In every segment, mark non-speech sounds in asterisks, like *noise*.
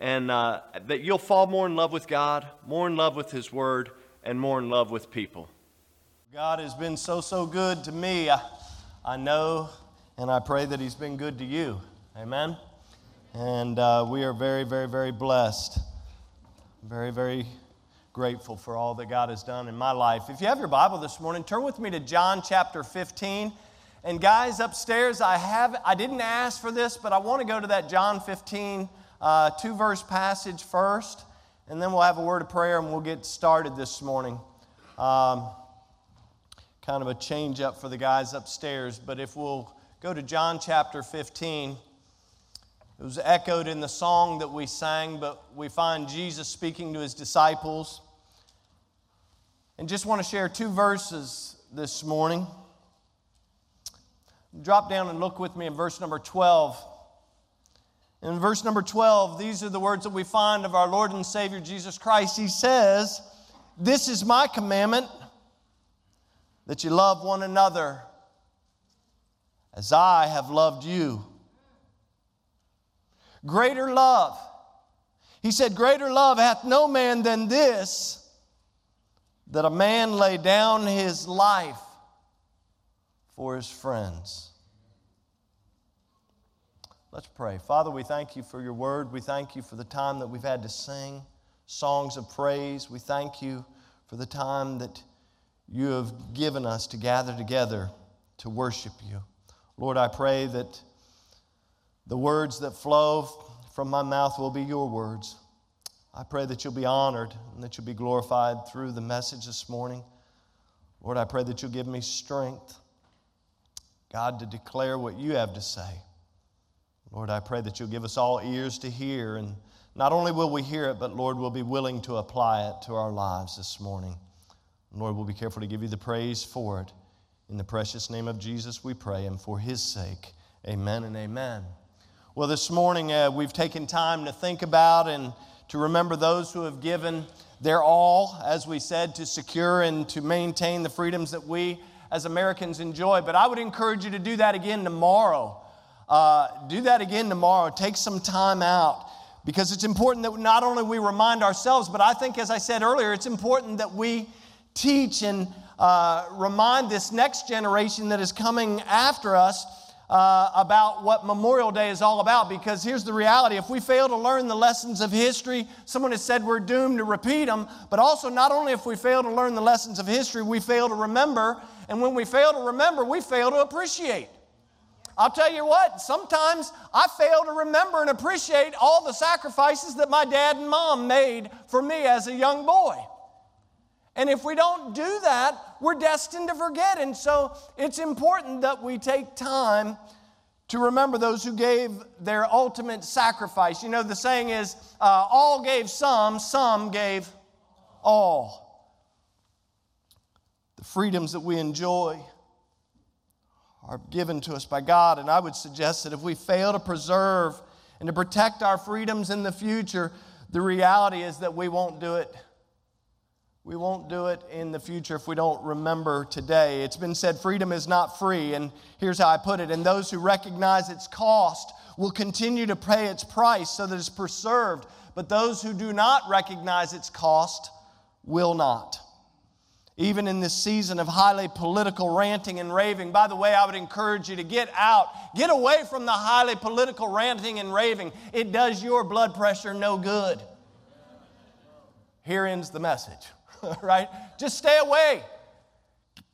and uh, that you'll fall more in love with God, more in love with His Word, and more in love with people. God has been so, so good to me. I, I know and I pray that He's been good to you. Amen. And uh, we are very, very, very blessed. Very, very grateful for all that God has done in my life. If you have your Bible this morning, turn with me to John chapter 15. And guys upstairs, I have I didn't ask for this, but I want to go to that John 15 uh, two verse passage first, and then we'll have a word of prayer and we'll get started this morning. Um, kind of a change up for the guys upstairs, but if we'll go to John chapter 15, it was echoed in the song that we sang, but we find Jesus speaking to his disciples. And just want to share two verses this morning. Drop down and look with me in verse number 12. In verse number 12, these are the words that we find of our Lord and Savior Jesus Christ. He says, This is my commandment that you love one another as I have loved you. Greater love. He said, Greater love hath no man than this, that a man lay down his life for his friends. Let's pray. Father, we thank you for your word. We thank you for the time that we've had to sing songs of praise. We thank you for the time that you have given us to gather together to worship you. Lord, I pray that the words that flow from my mouth will be your words. I pray that you'll be honored and that you'll be glorified through the message this morning. Lord, I pray that you'll give me strength, God, to declare what you have to say. Lord, I pray that you'll give us all ears to hear. And not only will we hear it, but Lord, we'll be willing to apply it to our lives this morning. Lord, we'll be careful to give you the praise for it. In the precious name of Jesus, we pray, and for his sake, amen and amen. Well, this morning uh, we've taken time to think about and to remember those who have given their all, as we said, to secure and to maintain the freedoms that we as Americans enjoy. But I would encourage you to do that again tomorrow. Uh, do that again tomorrow. Take some time out because it's important that not only we remind ourselves, but I think, as I said earlier, it's important that we teach and uh, remind this next generation that is coming after us uh, about what Memorial Day is all about. Because here's the reality if we fail to learn the lessons of history, someone has said we're doomed to repeat them. But also, not only if we fail to learn the lessons of history, we fail to remember. And when we fail to remember, we fail to appreciate. I'll tell you what, sometimes I fail to remember and appreciate all the sacrifices that my dad and mom made for me as a young boy. And if we don't do that, we're destined to forget. And so it's important that we take time to remember those who gave their ultimate sacrifice. You know, the saying is uh, all gave some, some gave all. The freedoms that we enjoy are given to us by God. And I would suggest that if we fail to preserve and to protect our freedoms in the future, the reality is that we won't do it. We won't do it in the future if we don't remember today. It's been said freedom is not free, and here's how I put it. And those who recognize its cost will continue to pay its price so that it's preserved, but those who do not recognize its cost will not even in this season of highly political ranting and raving. By the way, I would encourage you to get out, get away from the highly political ranting and raving. It does your blood pressure no good. Here ends the message, *laughs* right? Just stay away.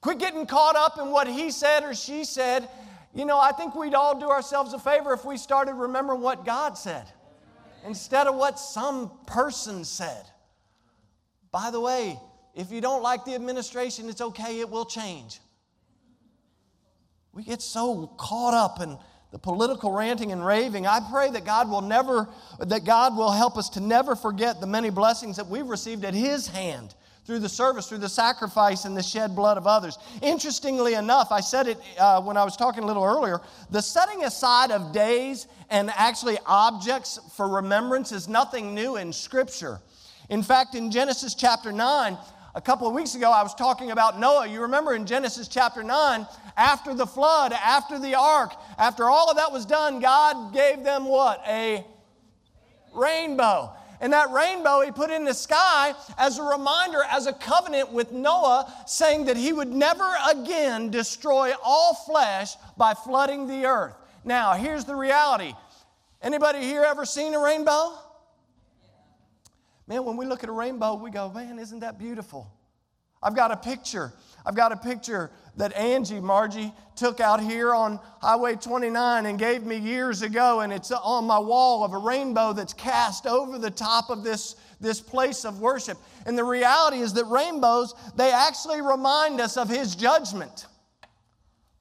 Quit getting caught up in what he said or she said. You know, I think we'd all do ourselves a favor if we started remembering what God said instead of what some person said. By the way, if you don't like the administration, it's okay, it will change. We get so caught up in the political ranting and raving. I pray that God will never, that God will help us to never forget the many blessings that we've received at His hand through the service, through the sacrifice, and the shed blood of others. Interestingly enough, I said it uh, when I was talking a little earlier the setting aside of days and actually objects for remembrance is nothing new in Scripture. In fact, in Genesis chapter 9, a couple of weeks ago, I was talking about Noah. You remember in Genesis chapter 9, after the flood, after the ark, after all of that was done, God gave them what? A rainbow. And that rainbow he put in the sky as a reminder, as a covenant with Noah, saying that he would never again destroy all flesh by flooding the earth. Now, here's the reality. Anybody here ever seen a rainbow? Man, when we look at a rainbow, we go, man, isn't that beautiful? I've got a picture. I've got a picture that Angie, Margie, took out here on Highway 29 and gave me years ago, and it's on my wall of a rainbow that's cast over the top of this, this place of worship. And the reality is that rainbows, they actually remind us of His judgment,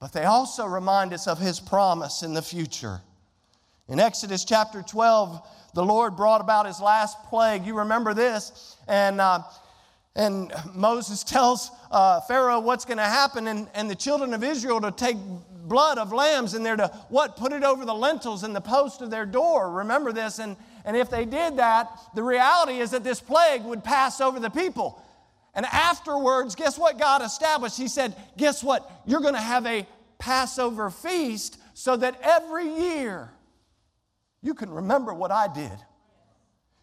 but they also remind us of His promise in the future. In Exodus chapter 12, the Lord brought about his last plague. You remember this. And, uh, and Moses *laughs* tells uh, Pharaoh what's going to happen, and, and the children of Israel to take blood of lambs and they're to what? Put it over the lintels and the post of their door. Remember this. And, and if they did that, the reality is that this plague would pass over the people. And afterwards, guess what God established? He said, Guess what? You're going to have a Passover feast so that every year you can remember what I did.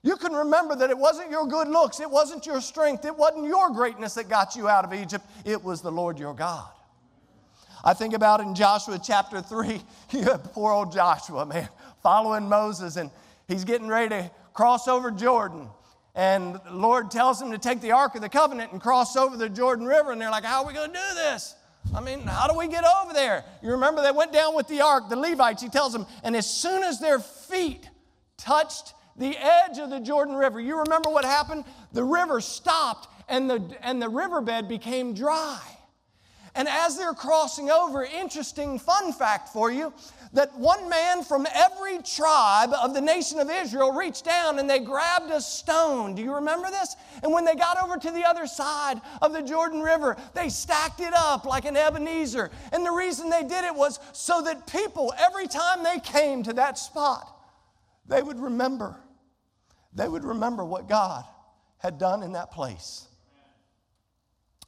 You can remember that it wasn't your good looks, it wasn't your strength, it wasn't your greatness that got you out of Egypt, it was the Lord your God. I think about in Joshua chapter 3, *laughs* you have poor old Joshua, man, following Moses, and he's getting ready to cross over Jordan. And the Lord tells him to take the Ark of the Covenant and cross over the Jordan River. And they're like, How are we going to do this? I mean, how do we get over there? You remember they went down with the ark, the Levites, he tells them, and as soon as their feet touched the edge of the Jordan River, you remember what happened? The river stopped and the, and the riverbed became dry. And as they're crossing over, interesting fun fact for you that one man from every tribe of the nation of Israel reached down and they grabbed a stone. Do you remember this? And when they got over to the other side of the Jordan River, they stacked it up like an Ebenezer. And the reason they did it was so that people, every time they came to that spot, they would remember. They would remember what God had done in that place.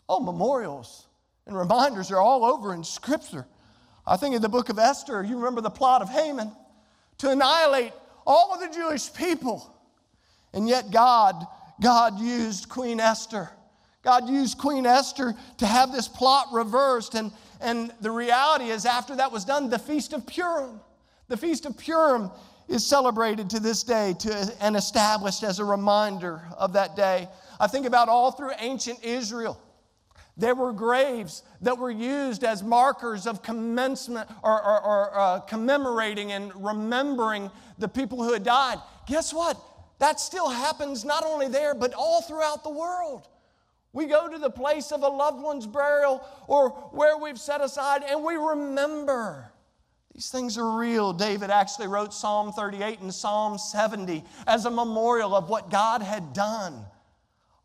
Oh, memorials and reminders are all over in Scripture. I think in the book of Esther, you remember the plot of Haman to annihilate all of the Jewish people. And yet, God, God used Queen Esther. God used Queen Esther to have this plot reversed. And, and the reality is, after that was done, the Feast of Purim, the Feast of Purim is celebrated to this day to, and established as a reminder of that day. I think about all through ancient Israel. There were graves that were used as markers of commencement or, or, or uh, commemorating and remembering the people who had died. Guess what? That still happens not only there, but all throughout the world. We go to the place of a loved one's burial or where we've set aside and we remember. These things are real. David actually wrote Psalm 38 and Psalm 70 as a memorial of what God had done.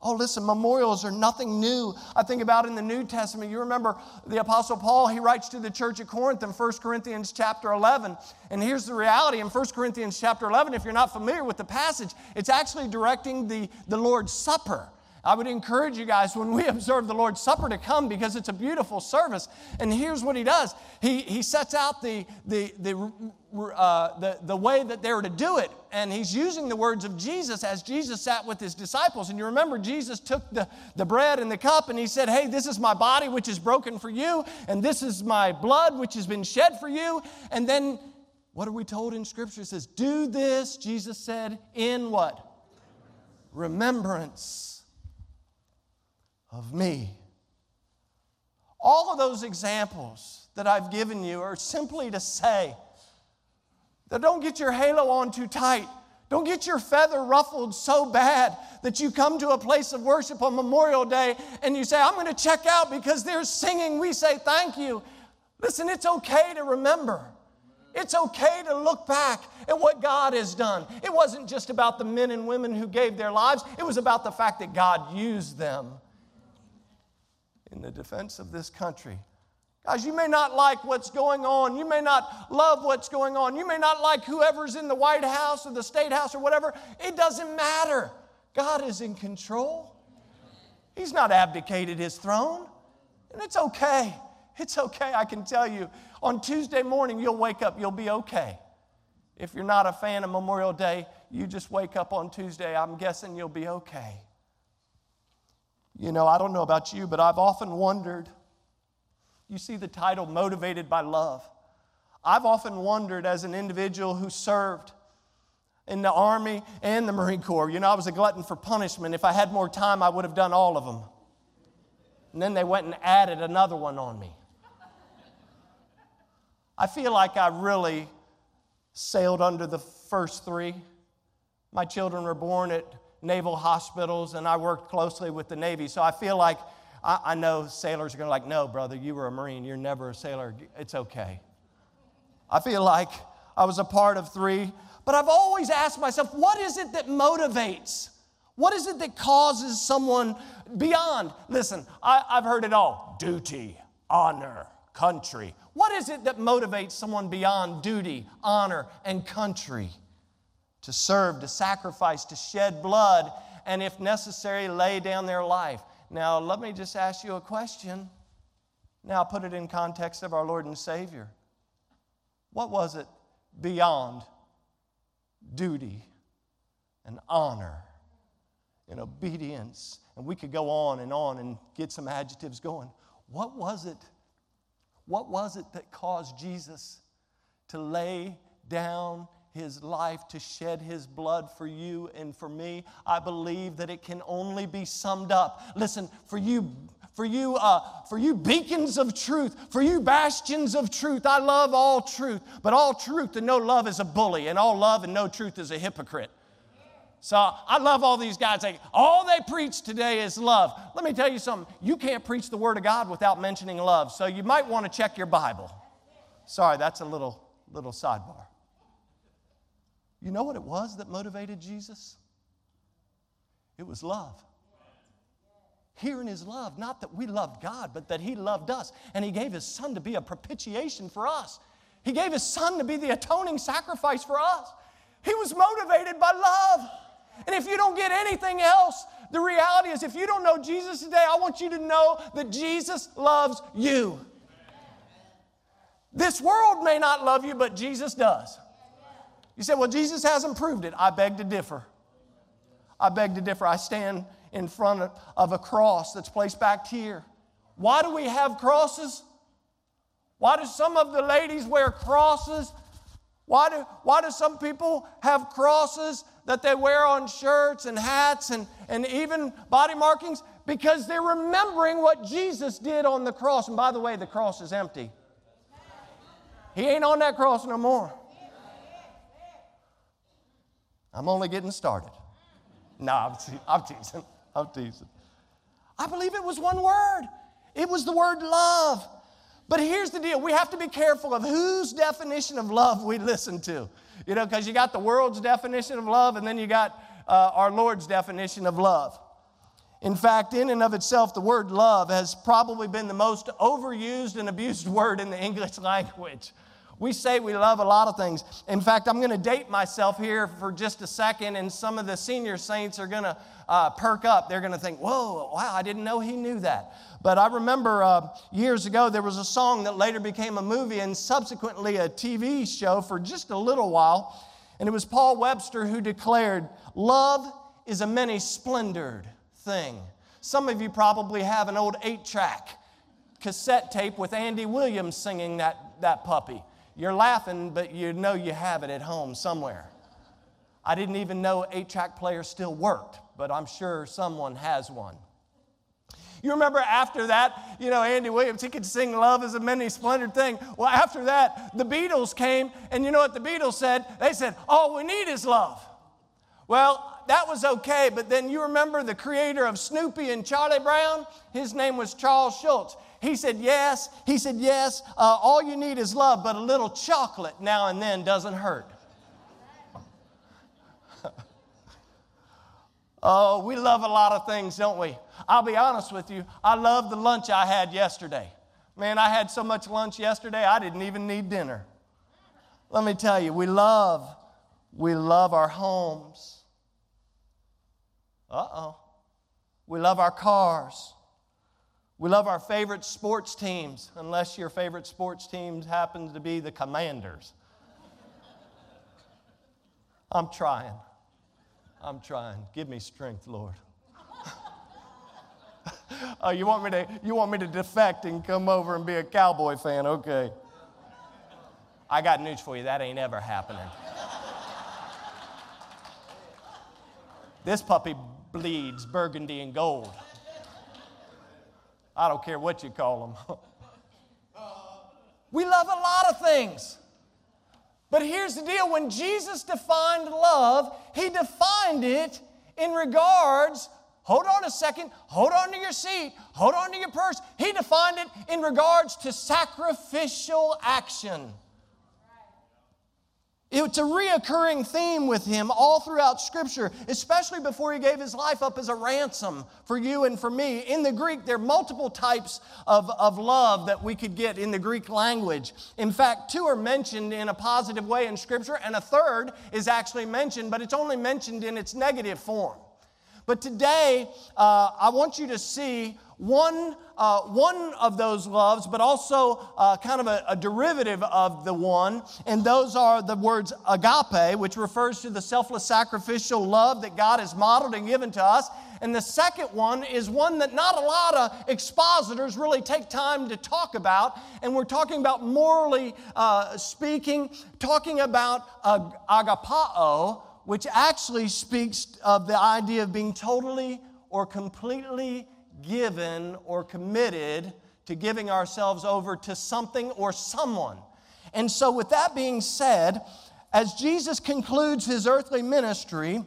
Oh, listen, memorials are nothing new. I think about in the New Testament, you remember the Apostle Paul, he writes to the church at Corinth in 1 Corinthians chapter 11. And here's the reality in 1 Corinthians chapter 11, if you're not familiar with the passage, it's actually directing the, the Lord's Supper. I would encourage you guys when we *laughs* observe the Lord's Supper to come because it's a beautiful service. And here's what he does he, he sets out the, the, the, uh, the, the way that they're to do it. And he's using the words of Jesus as Jesus sat with his disciples. And you remember, Jesus took the, the bread and the cup and he said, Hey, this is my body which is broken for you, and this is my blood which has been shed for you. And then what are we told in Scripture? It says, Do this, Jesus said, in what? Remembrance of me. All of those examples that I've given you are simply to say that don't get your halo on too tight. Don't get your feather ruffled so bad that you come to a place of worship on Memorial Day and you say, I'm going to check out because they're singing. We say, Thank you. Listen, it's okay to remember. It's okay to look back at what God has done. It wasn't just about the men and women who gave their lives, it was about the fact that God used them in the defense of this country. Guys, you may not like what's going on. You may not love what's going on. You may not like whoever's in the White House or the State House or whatever. It doesn't matter. God is in control. He's not abdicated his throne. And it's okay. It's okay, I can tell you. On Tuesday morning, you'll wake up, you'll be okay. If you're not a fan of Memorial Day, you just wake up on Tuesday, I'm guessing you'll be okay. You know, I don't know about you, but I've often wondered. You see the title, Motivated by Love. I've often wondered as an individual who served in the Army and the Marine Corps. You know, I was a glutton for punishment. If I had more time, I would have done all of them. And then they went and added another one on me. I feel like I really sailed under the first three. My children were born at naval hospitals, and I worked closely with the Navy. So I feel like I, I know sailors are going to like, no, brother, you were a Marine. You're never a sailor. It's okay. I feel like I was a part of three, but I've always asked myself, what is it that motivates? What is it that causes someone beyond? Listen, I, I've heard it all duty, honor, country. What is it that motivates someone beyond duty, honor, and country? To serve, to sacrifice, to shed blood, and if necessary, lay down their life. Now, let me just ask you a question. Now, put it in context of our Lord and Savior. What was it beyond duty and honor and obedience? And we could go on and on and get some adjectives going. What was it what was it that caused Jesus to lay down his life, to shed his blood for you and for me? I believe that it can only be summed up. Listen, for you, for you, uh, for you beacons of truth, for you bastions of truth. I love all truth, but all truth and no love is a bully, and all love and no truth is a hypocrite. So I love all these guys. Like, all they preach today is love. Let me tell you something. You can't preach the Word of God without mentioning love. So you might want to check your Bible. Sorry, that's a little, little sidebar. You know what it was that motivated Jesus? It was love. Hearing his love, not that we loved God, but that he loved us. And he gave his son to be a propitiation for us. He gave his son to be the atoning sacrifice for us. He was motivated by love. And if you don't get anything else, the reality is if you don't know Jesus today, I want you to know that Jesus loves you. This world may not love you, but Jesus does. You say, well, Jesus hasn't proved it. I beg to differ. I beg to differ. I stand in front of a cross that's placed back here. Why do we have crosses? Why do some of the ladies wear crosses? Why do, why do some people have crosses that they wear on shirts and hats and, and even body markings? Because they're remembering what Jesus did on the cross. And by the way, the cross is empty. He ain't on that cross no more. I'm only getting started. No, I'm, te- I'm teasing. I'm teasing. I believe it was one word. It was the word love. But here's the deal we have to be careful of whose definition of love we listen to. You know, because you got the world's definition of love and then you got uh, our Lord's definition of love. In fact, in and of itself, the word love has probably been the most overused and abused *laughs* word in the English language. We say we love a lot of things. In fact, I'm going to date myself here for just a second, and some of the senior saints are going to uh, perk up. They're going to think, whoa, wow, I didn't know he knew that. But I remember uh, years ago there was a song that later became a movie and subsequently a TV show for just a little while. And it was Paul Webster who declared, Love is a many splendored thing. Some of you probably have an old eight track cassette tape with Andy Williams singing that, that puppy. You're laughing, but you know you have it at home somewhere. I didn't even know eight track players still worked, but I'm sure someone has one. You remember after that, you know, Andy Williams, he could sing Love is a Many Splendid Thing. Well, after that, the Beatles came, and you know what the Beatles said? They said, All we need is love. Well, that was okay, but then you remember the creator of Snoopy and Charlie Brown? His name was Charles Schulz. He said, Yes. He said, Yes. Uh, all you need is love, but a little chocolate now and then doesn't hurt. *laughs* oh, we love a lot of things, don't we? I'll be honest with you. I love the lunch I had yesterday. Man, I had so much lunch yesterday, I didn't even need dinner. Let me tell you, we love, we love our homes. Uh oh. We love our cars. We love our favorite sports teams, unless your favorite sports teams happens to be the Commanders. I'm trying. I'm trying. Give me strength, Lord. *laughs* oh, you want me to you want me to defect and come over and be a cowboy fan? Okay. I got news for you. That ain't ever happening. this puppy bleeds burgundy and gold. I don't care what you call them. *laughs* we love a lot of things. But here's the deal when Jesus defined love, he defined it in regards, hold on a second, hold on to your seat, hold on to your purse. He defined it in regards to sacrificial action. It's a reoccurring theme with him all throughout Scripture, especially before he gave his life up as a ransom for you and for me. In the Greek, there are multiple types of, of love that we could get in the Greek language. In fact, two are mentioned in a positive way in Scripture, and a third is actually mentioned, but it's only mentioned in its negative form. But today, uh, I want you to see one, uh, one of those loves, but also uh, kind of a, a, derivative of the one. And those are the words agape, which refers to the selfless sacrificial love that God has modeled and given to us. And the second one is one that not a lot of expositors really take time to talk about. And we're talking about morally uh, speaking, talking about uh, agapao, which actually speaks of the idea of being totally or completely given or committed to giving ourselves over to something or someone. And so, with that being said, as Jesus concludes his earthly ministry,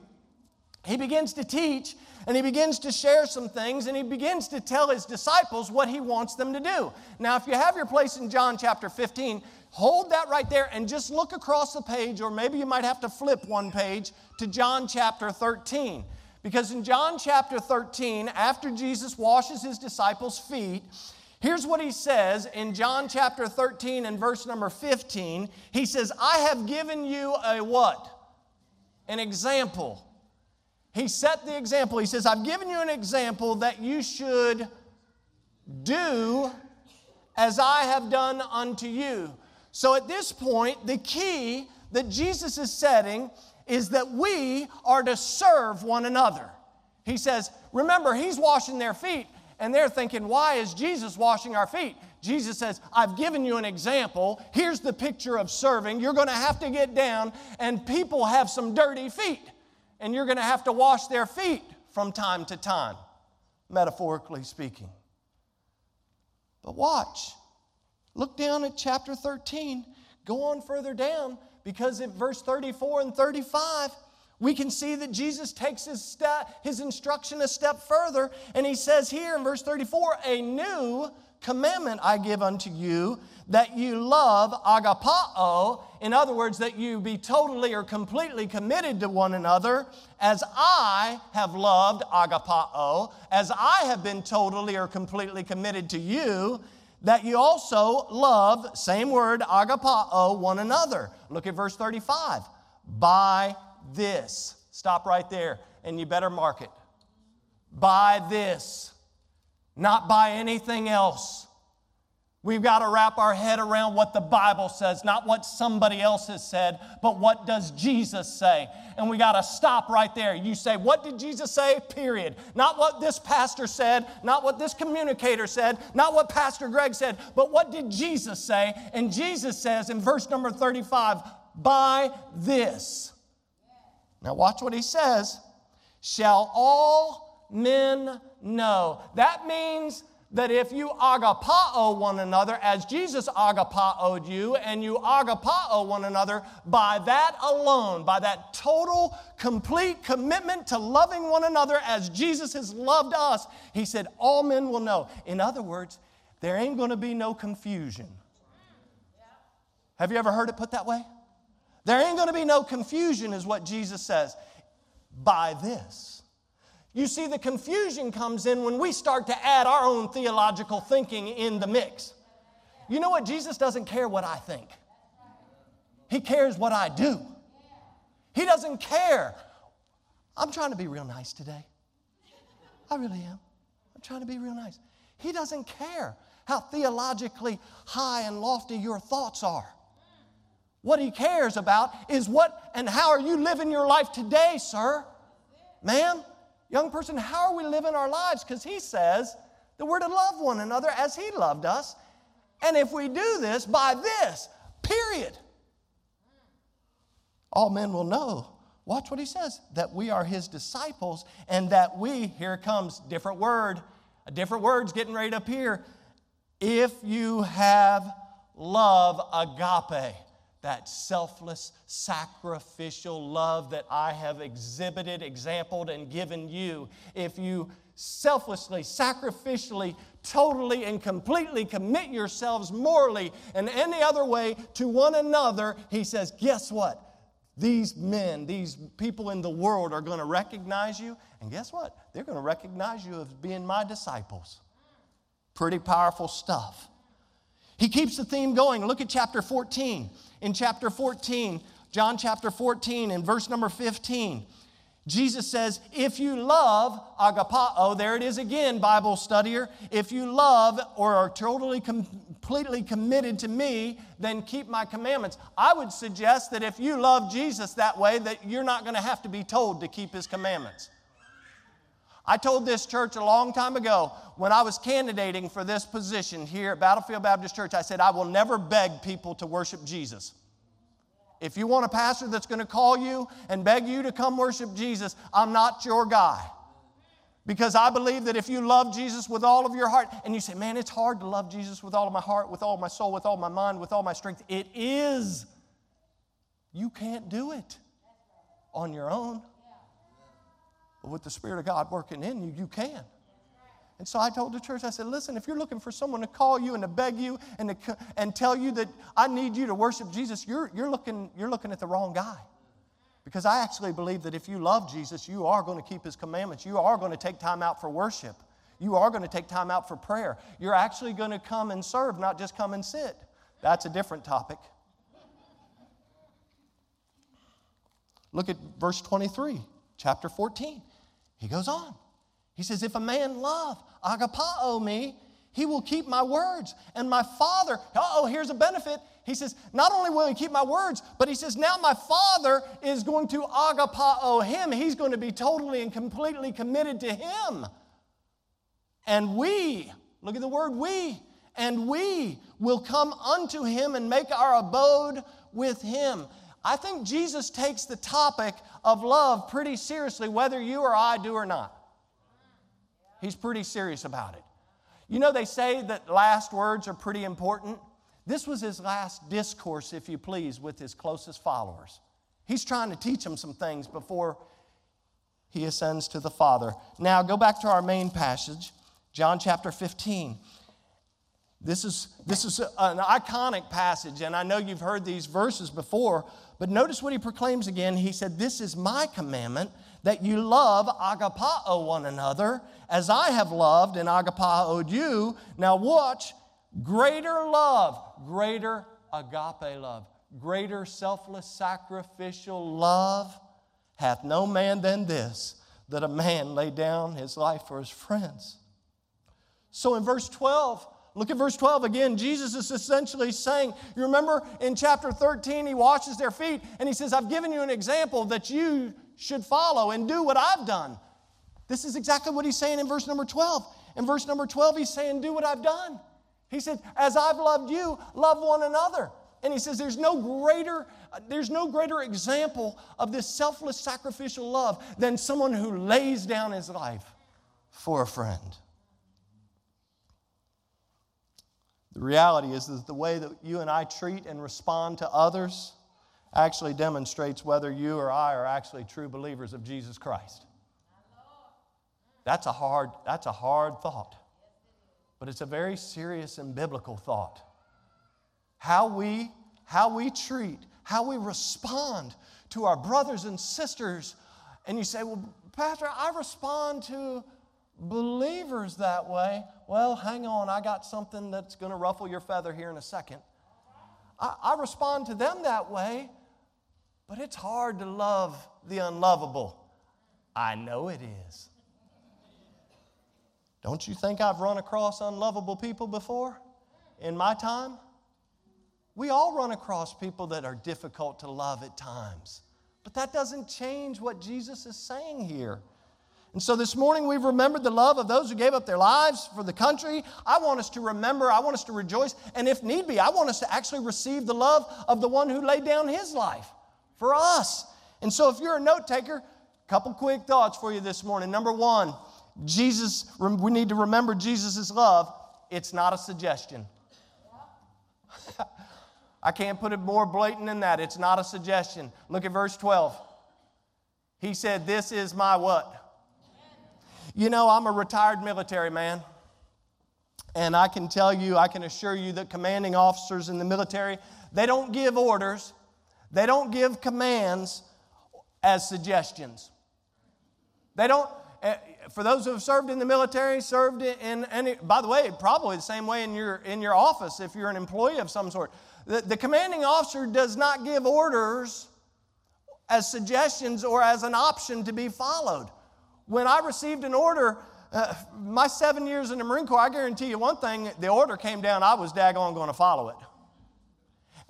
he begins to teach and he begins to share some things and he begins to tell his disciples what he wants them to do. Now, if you have your place in John chapter 15, hold that right there and just look across the page, or maybe you might have to flip one page to John chapter 13. Because in John chapter 13, after Jesus washes his disciples' feet, here's what he says in John chapter 13 and verse number 15. He says, I have given you a what? An example. He set the example. He says, I've given you an example that you should do as I have done unto you. So at this point, the key that Jesus is setting is that we are to serve one another. He says, remember, he's washing their feet, and they're thinking, why is Jesus washing our feet? Jesus says, I've given you an example. Here's the picture of serving. You're going to have to get down, and people have some dirty feet, and you're going to have to wash their feet from time to time, metaphorically speaking. But watch. Look down at chapter 13. Go on further down because in verse 34 and 35, we can see that Jesus takes his, his instruction a step further, and he says here in verse 34 A new commandment I give unto you, that you love agapao, in other words, that you be totally or completely committed to one another, as I have loved agapao, as I have been totally or completely committed to you that you also love, same word, agapao, one another. Look at verse 35. By this. Stop right there, and you better mark it. By this, not by anything else. We've got to wrap our head around what the Bible says, not what somebody else has said, but what does Jesus say? And we got to stop right there. You say, What did Jesus say? Period. Not what this pastor said, not what this communicator said, not what Pastor Greg said, but what did Jesus say? And Jesus says in verse number 35, By this. Now, watch what he says. Shall all men know. That means that if you agapao one another as Jesus agapaoed you, and you agapao one another by that alone, by that total, complete commitment to loving one another as Jesus has loved us, he said, all men will know. In other words, there ain't to be no confusion. Have you ever heard it put that way? There ain't to be no confusion, is what Jesus says. By this. You see, the confusion comes in when we start to add our own theological thinking in the mix. You know what? Jesus doesn't care what I think, He cares what I do. He doesn't care. I'm trying to be real nice today. I really am. I'm trying to be real nice. He doesn't care how theologically high and lofty your thoughts are. What he cares about is what and how are you living your life today, sir? Ma'am, young person, how are we living our lives? Because he says that we're to love one another as he loved us. And if we do this, by this, period, all men will know. Watch what he says that we are his disciples and that we, here comes different word, a different word's getting right up here. If you have love agape that selfless, sacrificial love that I have exhibited, exampled, and given you, if you selflessly, sacrificially, totally, and completely commit yourselves morally and any other way to one another, he says, guess what? These men, these people in the world are going to recognize you. And guess what? They're going to recognize you as being my disciples. Pretty powerful stuff. He keeps the theme going. Look at chapter 14 in chapter 14, John chapter 14, in verse number 15. Jesus says, If you love, agapao, there it is again, Bible studier. If you love or are totally, completely committed to me, then keep my commandments. I would suggest that if you love Jesus that way, that you're not going to have to be told to keep his commandments. I told this church a long time ago when I was candidating for this position here at Battlefield Baptist Church. I said, I will never beg people to worship Jesus. If you want a pastor that's going to call you and beg you to come worship Jesus, I'm not your guy. Because I believe that if you love Jesus with all of your heart, and you say, man, it's hard to love Jesus with all of my heart, with all my soul, with all my mind, with all my strength, it is. You can't do it on your own. But with the Spirit of God working in you, you can. And so I told the church, I said, listen, if you're looking for someone to call you and to beg you and, to, and tell you that I need you to worship Jesus, you're, you're, looking, you're looking at the wrong guy. Because I actually believe that if you love Jesus, you are going to keep his commandments. You are going to take time out for worship. You are going to take time out for prayer. You're actually going to come and serve, not just come and sit. That's a different topic. Look at verse 23, chapter 14. He goes on. He says, If a man love, agapao me, he will keep my words. And my Father, oh, here's a benefit. He says, Not only will he keep my words, but he says, Now my Father is going to agapao him. He's going to be totally and completely committed to him. And we, look at the word we, and we will come unto him and make our abode with him. I think Jesus takes the topic of love pretty seriously, whether you or I do or not. He's pretty serious about it. You know, they say that last words are pretty important. This was his last discourse, if you please, with his closest followers. He's trying to teach them some things before he ascends to the Father. Now, go back to our main passage, John chapter 15. This is, this is an iconic passage, and I know you've heard these verses before, but notice what he proclaims again. He said, This is my commandment that you love agapao one another as I have loved and agapaoed you. Now watch, greater love, greater agape love, greater selfless sacrificial love hath no man than this, that a man lay down his life for his friends. So in verse 12, Look at verse 12 again. Jesus is essentially saying, You remember in chapter 13, he washes their feet and he says, I've given you an example that you should follow and do what I've done. This is exactly what he's saying in verse number 12. In verse number 12, he's saying, Do what I've done. He said, As I've loved you, love one another. And he says, There's no greater. There's no greater example of this selfless sacrificial love than someone who lays down his life for a friend. The reality is that the way that you and I treat and respond to others actually demonstrates whether you or I are actually true believers of Jesus Christ. That's a hard, that's a hard thought. But it's a very serious and biblical thought. How we, how we treat, how we respond to our brothers and sisters. And you say, Well, Pastor, I respond to believers that way. Well, hang on, I got something that's going to ruffle your feather here in a second. I, I respond to them that way, but it's hard to love the unlovable. I know it is. Don't you think I've run across unlovable people before in my time? We all run across people that are difficult to love at times. But that doesn't change what Jesus is saying here. And so this morning we've remembered the love of those who gave up their lives for the country. I want us to remember, I want us to rejoice, and if need be, I want us to actually receive the love of the one who laid down his life for us. And so if you're a note taker, a couple quick thoughts for you this morning. Number one, Jesus, we need to remember Jesus' love. It's not a suggestion. *laughs* I can't put it more blatant than that. It's not a suggestion. Look at verse 12. He said, This is my what? You know, I'm a retired military man. And I can tell you, I can assure you that commanding officers in the military, they don't give orders, they don't give commands as suggestions. They don't, eh, for those who have served in the military, served in any, by the way, probably the same way in your, in your office if you're an employee of some sort. The, the commanding officer does not give orders as suggestions or as an option to be followed. When I received an order, uh, my seven years in the Marine Corps, I guarantee you one thing the order came down, I was daggone going to follow it.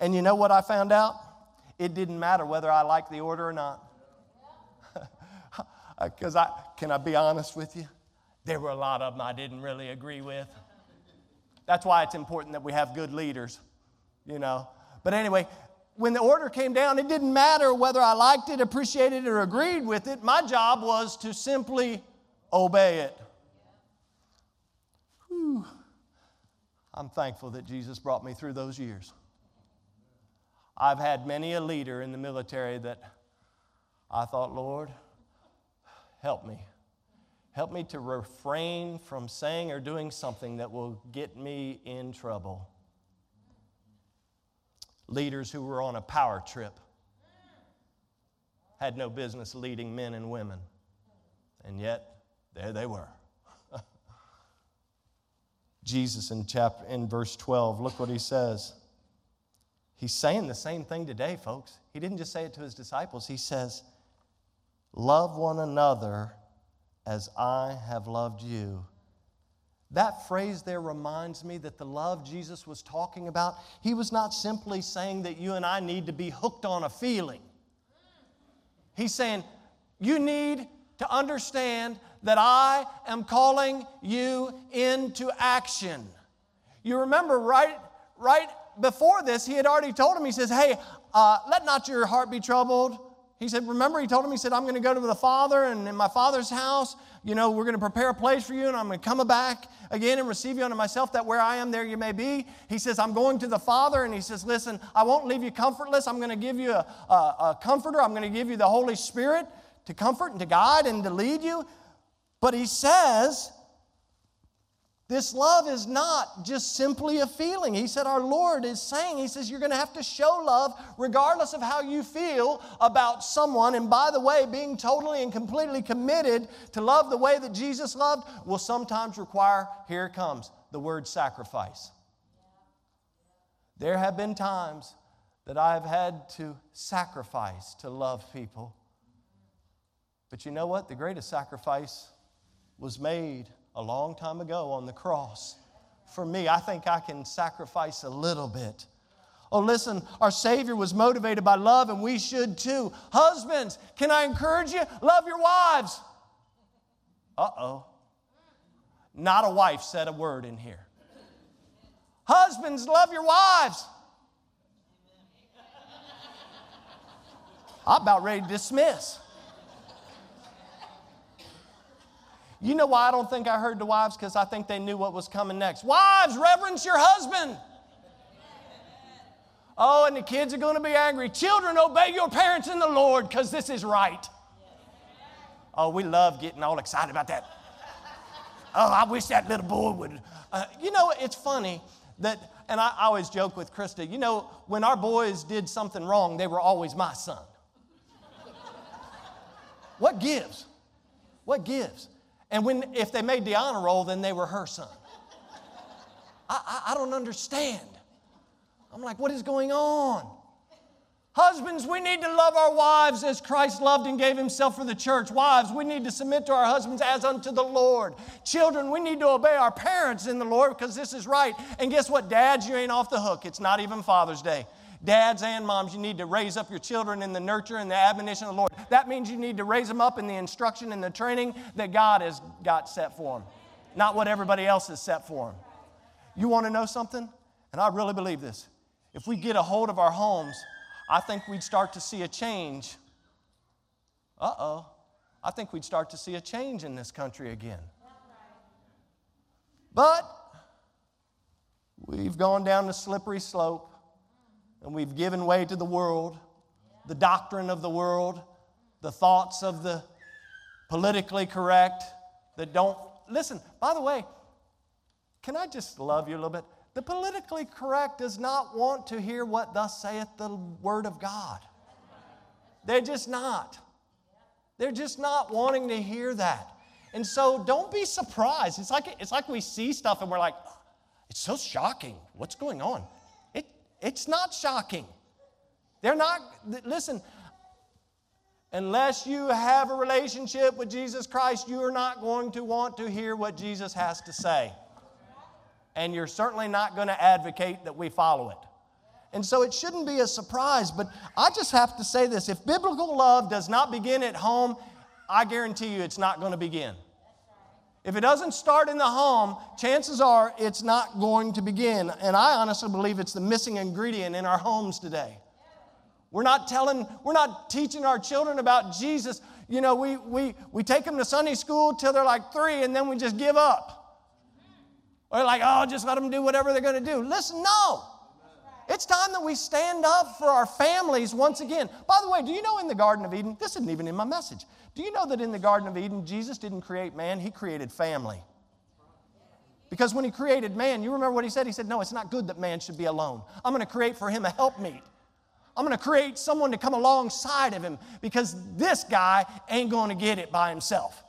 And you know what I found out? It didn't matter whether I liked the order or not. *laughs* Because I, can I be honest with you? There were a lot of them I didn't really agree with. That's why it's important that we have good leaders, you know. But anyway, when the order came down, it didn't matter whether I liked it, appreciated it, or agreed with it. My job was to simply obey it. Whew. I'm thankful that Jesus brought me through those years. I've had many a leader in the military that I thought, Lord, help me. Help me to refrain from saying or doing something that will get me in trouble leaders who were on a power trip had no business leading men and women. And yet, there they were. *laughs* Jesus in chapter in verse 12, look what he says. He's saying the same thing today, folks. He didn't just say it to his disciples. He says, "Love one another as I have loved you." That phrase there reminds me that the love Jesus was talking about, he was not simply saying that you and I need to be hooked on a feeling. He's saying, you need to understand that I am calling you into action. You remember right, right before this, he had already told him, he says, Hey, uh, let not your heart be troubled. He said, Remember, he told him, He said, I'm going to go to the Father, and in my Father's house, you know, we're going to prepare a place for you, and I'm going to come back again and receive you unto myself, that where I am, there you may be. He says, I'm going to the Father, and he says, Listen, I won't leave you comfortless. I'm going to give you a, a, a comforter. I'm going to give you the Holy Spirit to comfort and to guide and to lead you. But he says, this love is not just simply a feeling. He said, Our Lord is saying, He says, you're going to have to show love regardless of how you feel about someone. And by the way, being totally and completely committed to love the way that Jesus loved will sometimes require, here it comes, the word sacrifice. There have been times that I've had to sacrifice to love people. But you know what? The greatest sacrifice was made a long time ago on the cross. For me, I think I can sacrifice a little bit. Oh, listen, our Savior was motivated by love, and we should too. Husbands, can I encourage you? Love your wives. Uh oh. Not a wife said a word in here. Husbands, love your wives. I'm about ready to dismiss. You know why I don't think I heard the wives? Because I think they knew what was coming next. Wives, reverence your husband. Oh, and the kids are going to be angry. Children, obey your parents in the Lord because this is right. Oh, we love getting all excited about that. Oh, I wish that little boy would. Uh, you know, it's funny that, and I, I always joke with Krista, you know, when our boys did something wrong, they were always my son. what gives? What gives? And when, if they made the honor roll, then they were her son. I, I, I don't understand. I'm like, what is going on? Husbands, we need to love our wives as Christ loved and gave himself for the church. Wives, we need to submit to our husbands as unto the Lord. Children, we need to obey our parents in the Lord because this is right. And guess what? Dads, you ain't off the hook. It's not even Father's Day. Dads and moms, you need to raise up your children in the nurture and the admonition of the Lord. That means you need to raise them up in the instruction and the training that God has got set for them, not what everybody else has set for them. You want to know something? And I really believe this. If we get a hold of our homes, I think we'd start to see a change. Uh oh. I think we'd start to see a change in this country again. But we've gone down the slippery slope and we've given way to the world, the doctrine of the world, the thoughts of the politically correct that don't. Listen, by the way, can I just love you a little bit? The politically correct does not want to hear what thus saith the Word of God. They're just not. They're just not wanting to hear that. And so don't be surprised. It's like, it's like we see stuff and we're like, it's so shocking. What's going on? It, it's not shocking. They're not, listen, unless you have a relationship with Jesus Christ, you are not going to want to hear what Jesus has to say and you're certainly not going to advocate that we follow it. And so it shouldn't be a surprise, but I just have to say this if biblical love does not begin at home, I guarantee you it's not going to begin. If it doesn't start in the home, chances are it's not going to begin. And I honestly believe it's the missing ingredient in our homes today. We're not telling, we're not teaching our children about Jesus. You know, we, we, we take them to Sunday school till they're like three and then we just give up. Or like, oh, just let them do whatever they're going to do. Listen, no. It's time that we stand up for our families once again. By the way, do you know in the Garden of Eden, this isn't even in my message, do you know that in the Garden of Eden, Jesus didn't create man, he created family? Because when he created man, you remember what he said? He said, No, it's not good that man should be alone. I'm going to create for him a helpmeet. I'm going to create someone to come alongside of him because this guy ain't going to get it by himself.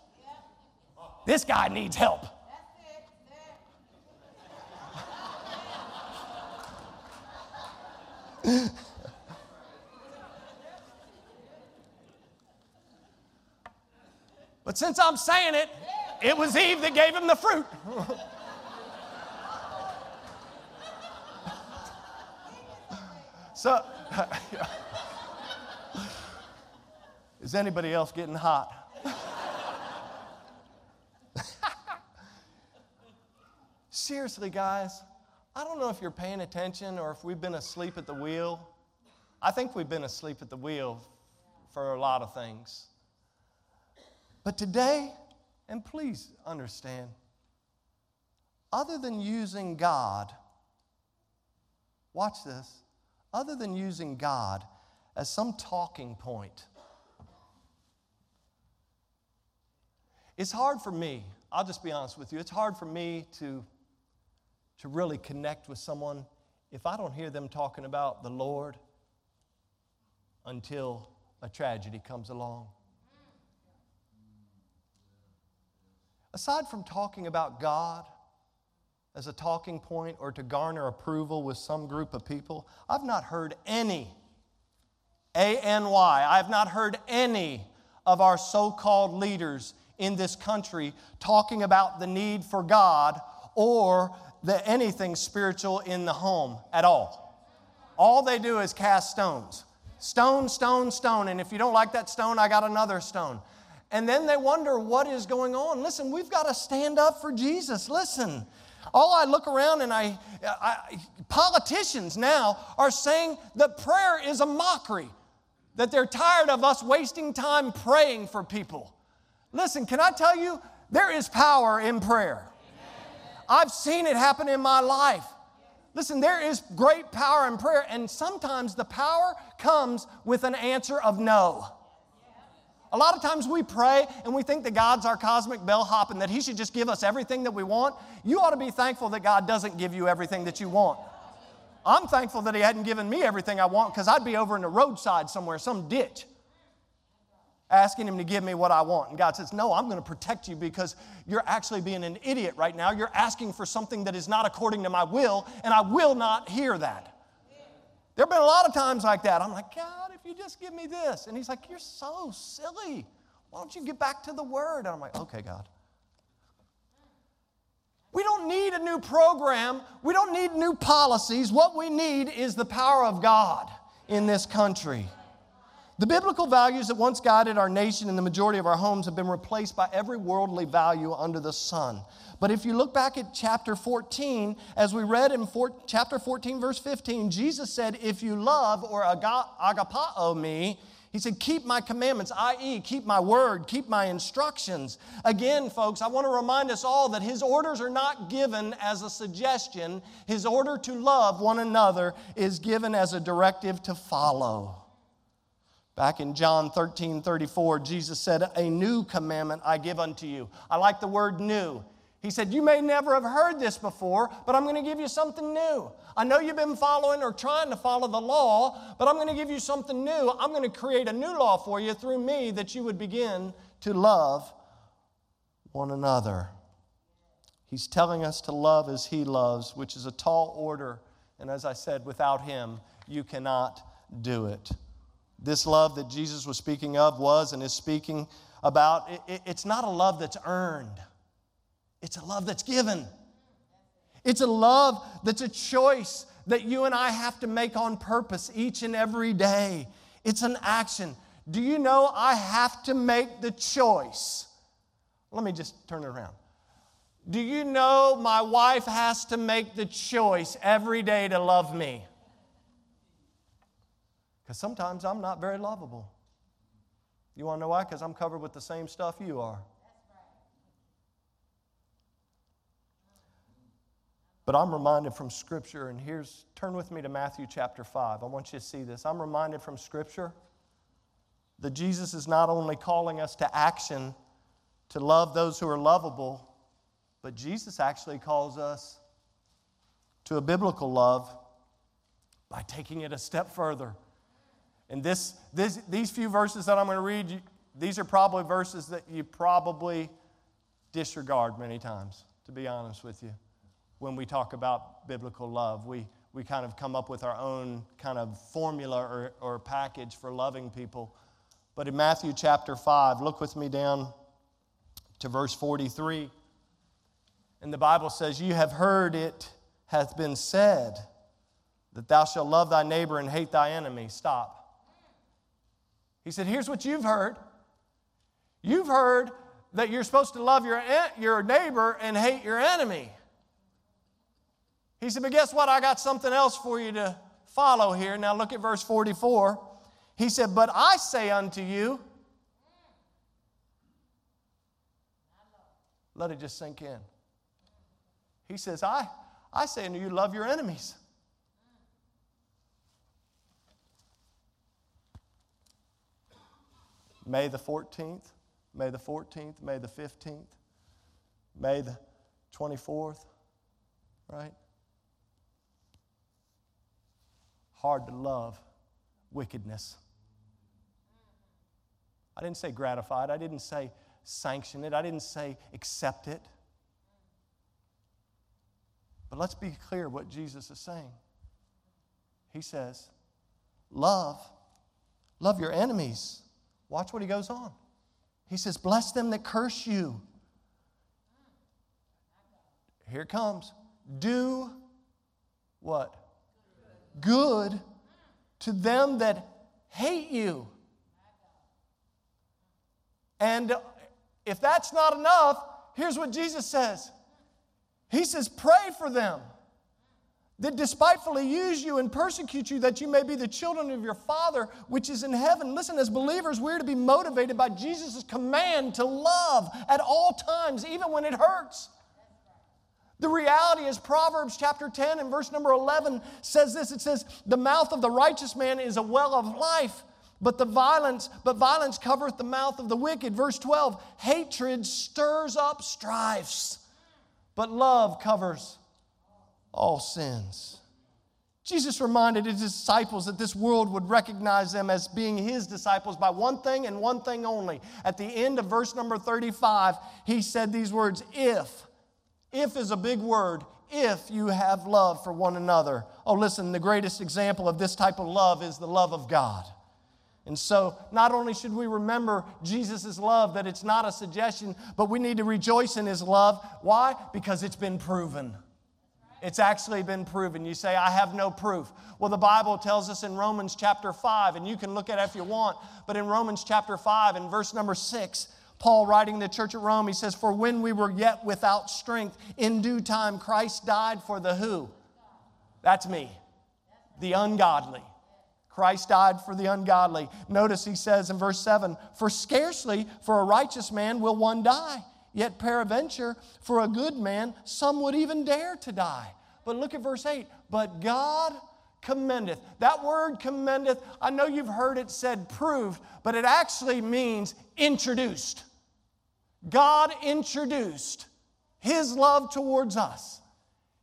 This guy needs help. But since I'm saying it, it was Eve that gave him the fruit. so, *laughs* is anybody else getting hot? *laughs* Seriously, guys. I don't know if you're paying attention or if we've been asleep at the wheel. I think we've been asleep at the wheel for a lot of things. But today, and please understand, other than using God, watch this, other than using God as some talking point, it's hard for me, I'll just be honest with you, it's hard for me to to really connect with someone if I don't hear them talking about the Lord until a tragedy comes along. Aside from talking about God as a talking point or to garner approval with some group of people, I've not heard any, A N Y, I have not heard any of our so called leaders in this country talking about the need for God or the, anything spiritual in the home at all. All they do is cast stones. Stone, stone, stone. And if you don't like that stone, I got another stone. And then they wonder what is going on. Listen, we've got to stand up for Jesus. Listen. All I look around and I, I politicians now are saying that prayer is a mockery, that they're tired of us wasting time praying for people. Listen, can I tell you, There is power in prayer. I've seen it happen in my life. Listen, there is great power in prayer, and sometimes the power comes with an answer of no. A lot of times we pray and we think that God's our cosmic bellhop and that He should just give us everything that we want. You ought to be thankful that God doesn't give you everything that you want. I'm thankful that He hadn't given me everything I want because I'd be over in the roadside somewhere, some ditch asking him to give me what I want. And God says, No, I'm going to protect you because you're actually being an idiot right now. You're asking for something that is not according to my will, and I will not hear that. There have been a lot of times like that. I'm like, God, if you just give me this. And he's like, You're so silly. Why don't you get back to the word? And I'm like, Okay, God. We don't need a new program. We don't need new policies. What we need is the power of God in this country. The biblical values that once guided our nation and the majority of our homes have been replaced by every worldly value under the sun. But if you look back at chapter 14, as we read in four, chapter 14, verse 15, Jesus said, If you love or agapao me, he said, Keep my commandments, i.e., keep my word, keep my instructions. Again, folks, I want to remind us all that his orders are not given as a suggestion. His order to love one another is given as a directive to follow. Back in John 13 34, Jesus said, A new commandment I give unto you. I like the word new. He said, You may never have heard this before, but I'm going to give you something new. I know you've been following or trying to follow the law, but I'm going to give you something new. I'm going to create a new law for you through me that you would begin to love one another. He's telling us to love as He loves, which is a tall order. And as I said, without Him, you cannot do it. This love that Jesus was speaking of was and is speaking about, it, it's not a love that's earned, it's a love that's given. It's a love that's a choice that you and I have to make on purpose each and every day. It's an action. Do you know I have to make the choice? Let me just turn it around. Do you know my wife has to make the choice every day to love me? Because sometimes I'm not very lovable. You want to know why? Because I'm covered with the same stuff you are. But I'm reminded from Scripture, and here's, turn with me to Matthew chapter 5. I want you to see this. I'm reminded from Scripture that Jesus is not only calling us to action to love those who are lovable, but Jesus actually calls us to a biblical love by taking it a step further and this, this, these few verses that I'm going to read, these are probably verses that you probably disregard many times, to be honest with you. When we talk about biblical love, we, we kind of come up with our own kind of formula or, or package for loving people. But in Matthew chapter 5, look with me down to verse 43. And the Bible says, You have heard it hath been said that thou shalt love thy neighbor and hate thy enemy. Stop. He said, Here's what you've heard. You've heard that you're supposed to love your, eh, your neighbor and hate your enemy. He said, But guess what? I got something else for you to follow here. Now look at verse 44. He said, But I say unto you, let it just sink in. He says, I, I say unto you, love your enemies. May the 14th, May the 14th, May the 15th, May the 24th, right? Hard to love wickedness. I didn't say gratified. I didn't say sanction it. I didn't say accept it. But let's be clear what Jesus is saying. He says, Love, love your enemies. Watch what he goes on. He says, Bless them that curse you. Here it comes. Do what? Good to them that hate you. And if that's not enough, here's what Jesus says He says, Pray for them that despitefully use you and persecute you, that you may be the children of your Father which is in heaven. Listen, as believers, we're to be motivated by Jesus' command to love at all times, even when it hurts. The reality is, Proverbs chapter 10 and verse number 11 says this it says, The mouth of the righteous man is a well of life. But the violence, but violence covereth the mouth of the wicked. Verse 12, hatred stirs up strifes, but love covers all sins. Jesus reminded his disciples that this world would recognize them as being his disciples by one thing and one thing only. At the end of verse number 35, he said these words If, if is a big word, if you have love for one another. Oh, listen, the greatest example of this type of love is the love of God. And so, not only should we remember Jesus' love, that it's not a suggestion, but we need to rejoice in his love. Why? Because it's been proven. It's actually been proven. You say, I have no proof. Well, the Bible tells us in Romans chapter 5, and you can look at it if you want, but in Romans chapter 5, in verse number 6, Paul writing the church at Rome, he says, For when we were yet without strength, in due time Christ died for the who? That's me, the ungodly. Christ died for the ungodly. Notice he says in verse 7 For scarcely for a righteous man will one die Yet, peradventure, for a good man, some would even dare to die. But look at verse 8. But God commendeth. That word commendeth, I know you've heard it said proved, but it actually means introduced. God introduced His love towards us.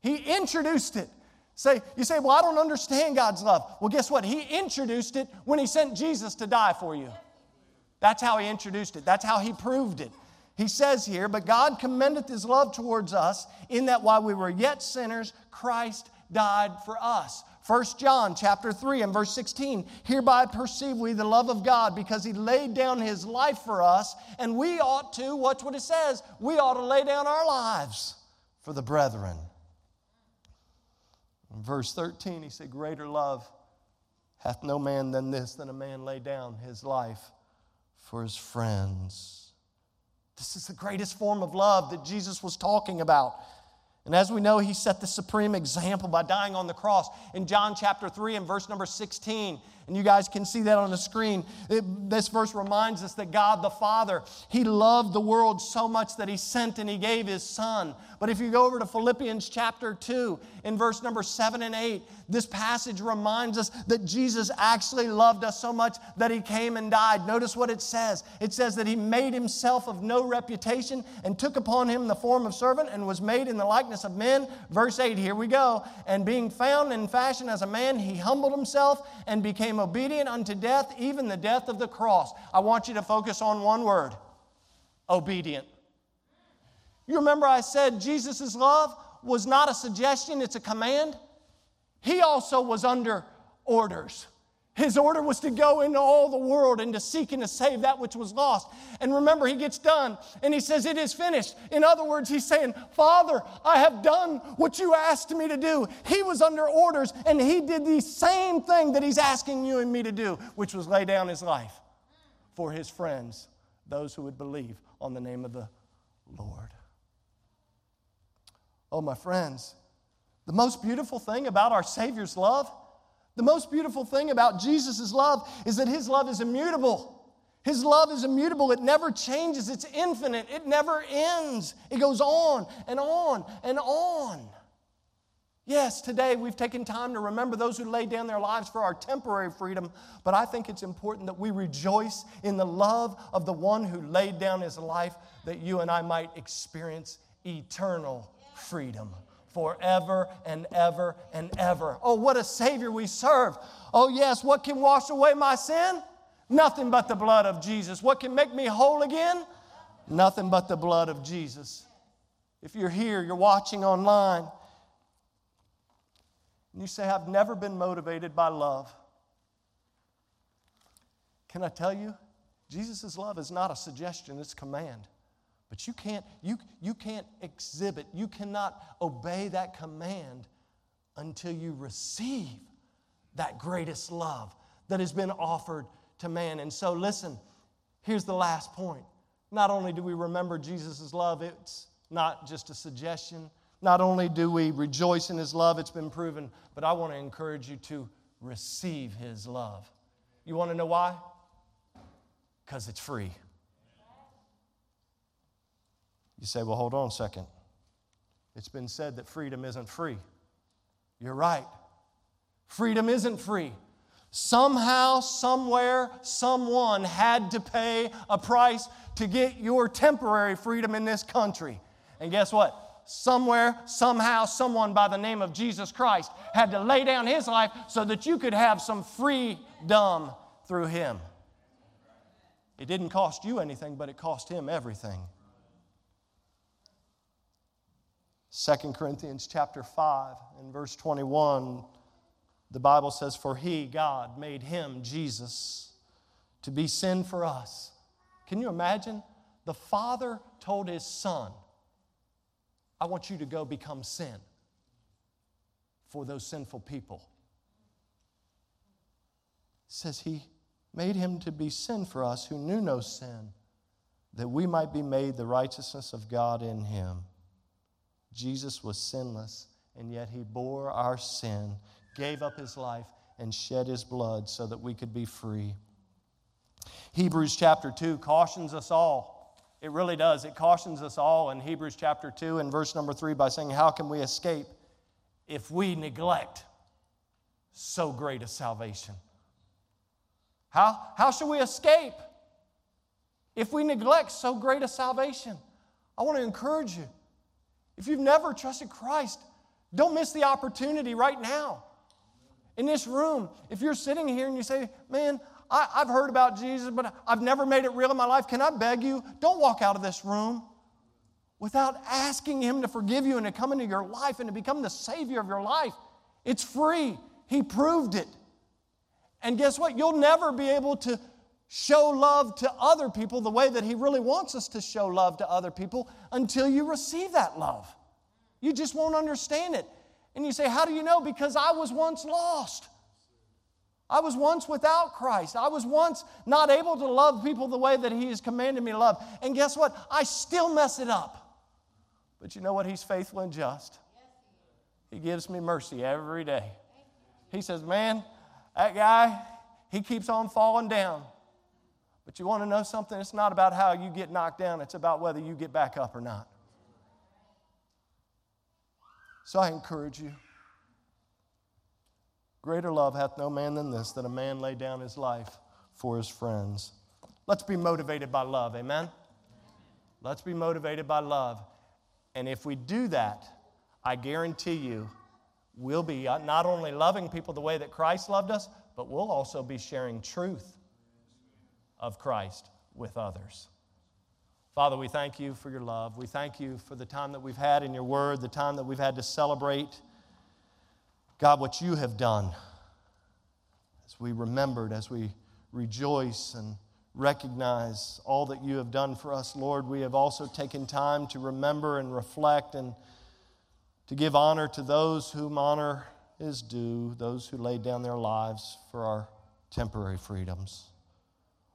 He introduced it. Say, you say, well, I don't understand God's love. Well, guess what? He introduced it when He sent Jesus to die for you. That's how He introduced it. That's how He proved it. He says here, But God commendeth his love towards us, in that while we were yet sinners, Christ died for us. 1 John chapter 3 and verse 16 Hereby perceive we the love of God because he laid down his life for us, and we ought to, watch what it says, we ought to lay down our lives for the brethren. In verse 13, he said, Greater love hath no man than this, than a man lay down his life for his friends. This is the greatest form of love that Jesus was talking about. And as we know, he set the supreme example by dying on the cross. In John chapter 3 and verse number 16, and you guys can see that on the screen. It, this verse reminds us that God the Father, He loved the world so much that He sent and He gave His Son. But if you go over to Philippians chapter 2, in verse number 7 and 8, this passage reminds us that Jesus actually loved us so much that He came and died. Notice what it says it says that He made Himself of no reputation and took upon Him the form of servant and was made in the likeness of men. Verse 8, here we go. And being found in fashion as a man, He humbled Himself and became became obedient unto death, even the death of the cross. I want you to focus on one word obedient. You remember I said Jesus' love was not a suggestion, it's a command? He also was under orders. His order was to go into all the world and to seek and to save that which was lost. And remember, he gets done and he says, It is finished. In other words, he's saying, Father, I have done what you asked me to do. He was under orders and he did the same thing that he's asking you and me to do, which was lay down his life for his friends, those who would believe on the name of the Lord. Oh, my friends, the most beautiful thing about our Savior's love the most beautiful thing about Jesus' love is that his love is immutable. His love is immutable. It never changes. It's infinite. It never ends. It goes on and on and on. Yes, today we've taken time to remember those who laid down their lives for our temporary freedom, but I think it's important that we rejoice in the love of the one who laid down his life that you and I might experience eternal freedom forever and ever and ever. Oh, what a Savior we serve. Oh, yes, what can wash away my sin? Nothing but the blood of Jesus. What can make me whole again? Nothing but the blood of Jesus. If you're here, you're watching online, and you say, I've never been motivated by love. Can I tell you? Jesus' love is not a suggestion, it's a command. But you can't, you, you can't exhibit, you cannot obey that command until you receive that greatest love that has been offered to man. And so, listen, here's the last point. Not only do we remember Jesus' love, it's not just a suggestion, Not only do we rejoice in His love, it's been proven, but I want to encourage you to receive His love. You want to know why? Because it's free. You say, well, hold on a second. It's been said that freedom isn't free. You're right. Freedom isn't free. Somehow, somewhere, someone had to pay a price to get your temporary freedom in this country. And guess what? Somewhere, somehow, someone by the name of Jesus Christ had to lay down his life so that you could have some freedom through him. It didn't cost you anything, but it cost him everything. 2 Corinthians chapter 5 and verse 21 the Bible says for he God made him Jesus to be sin for us. Can you imagine? The Father told his son, I want you to go become sin for those sinful people. It says he made him to be sin for us who knew no sin, that we might be made the righteousness of God in him. Jesus was sinless, and yet he bore our sin, gave up his life, and shed his blood so that we could be free. Hebrews chapter 2 cautions us all. It really does. It cautions us all in Hebrews chapter 2 and verse number 3 by saying, How can we escape if we neglect so great a salvation? How, how should we escape if we neglect so great a salvation? I want to encourage you if you've never trusted Christ, don't miss the opportunity right now. In this room, if you're sitting here and you say, Man, I, have heard about Jesus, but I've never made it real in my life, can I beg you? Don't walk out of this room without asking Him to forgive you and to come into your life and to become the Savior of your life. It's free, He proved it. And guess what? You'll never be able to show love to other people the way that He really wants us to show love to other people until you receive that love. You just won't understand it. And you say, How do you know? Because I was once lost. I was once without Christ. I was once not able to love people the way that He has commanded me to love. And guess what? I still mess it up. But you know what? He's faithful and just. He gives me mercy every day. He says, Man, that guy, he keeps on falling down. But you want to know something? It's not about how you get knocked down, it's about whether you get back up or not. So I encourage you. Greater love hath no man than this, that a man lay down his life for his friends. Let's be motivated by love, amen? Let's be motivated by love. And if we do that, I guarantee you, we'll be uh, not only loving people the way that Christ loved us, but we'll also be sharing truth of Christ with others. Father, we thank you for your love. We thank you for the time that we've had in your word, the time that we've had to celebrate, God, what you have done. As we remembered, as we rejoice and recognize all that you have done for us, Lord, we have also taken time to remember and reflect and to give honor to those whom honor is due, those who laid down their lives for our temporary freedoms.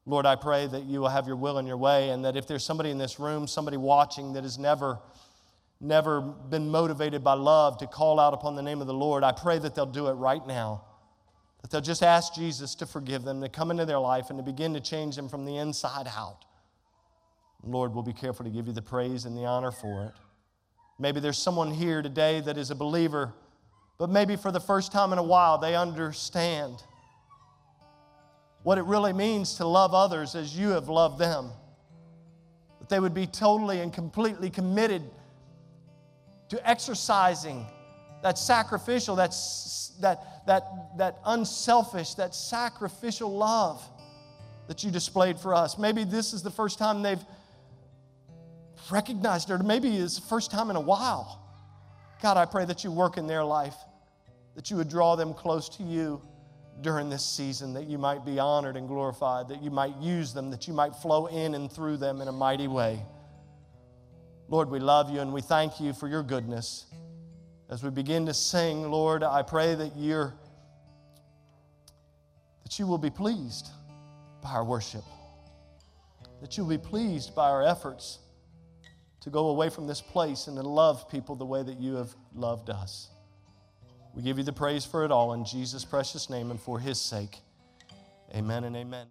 Lord, I pray that you will have your will and your way, and that if there's somebody in this room, somebody watching that has never, never been motivated by love to call out upon the name of the Lord, I pray that they'll do it right now. That they'll just ask Jesus to forgive them, to come into their life, and to begin to change them from the inside out. Lord, we'll be careful to give you the praise and the honor for it. Maybe there's someone here today that is a believer, but maybe for the first time in a while they understand what it really means to love others as you have loved them. That they would be totally and completely committed to exercising that sacrificial, that, that, that, that unselfish, that sacrificial love that you displayed for us. Maybe this is the first time they've recognized it, or maybe it's the first time in a while. God, I pray that you work in their life, that you would draw them close to you during this season, that you might be honored and glorified, that you might use them, that you might flow in and through them in a mighty way. Lord, we love you and we thank you for your goodness. As we begin to sing, Lord, I pray that you're that you will be pleased by our worship. That you'll be pleased by our efforts to go away from this place and to love people the way that you have loved us. We give you the praise for it all in Jesus' precious name and for his sake. Amen and amen.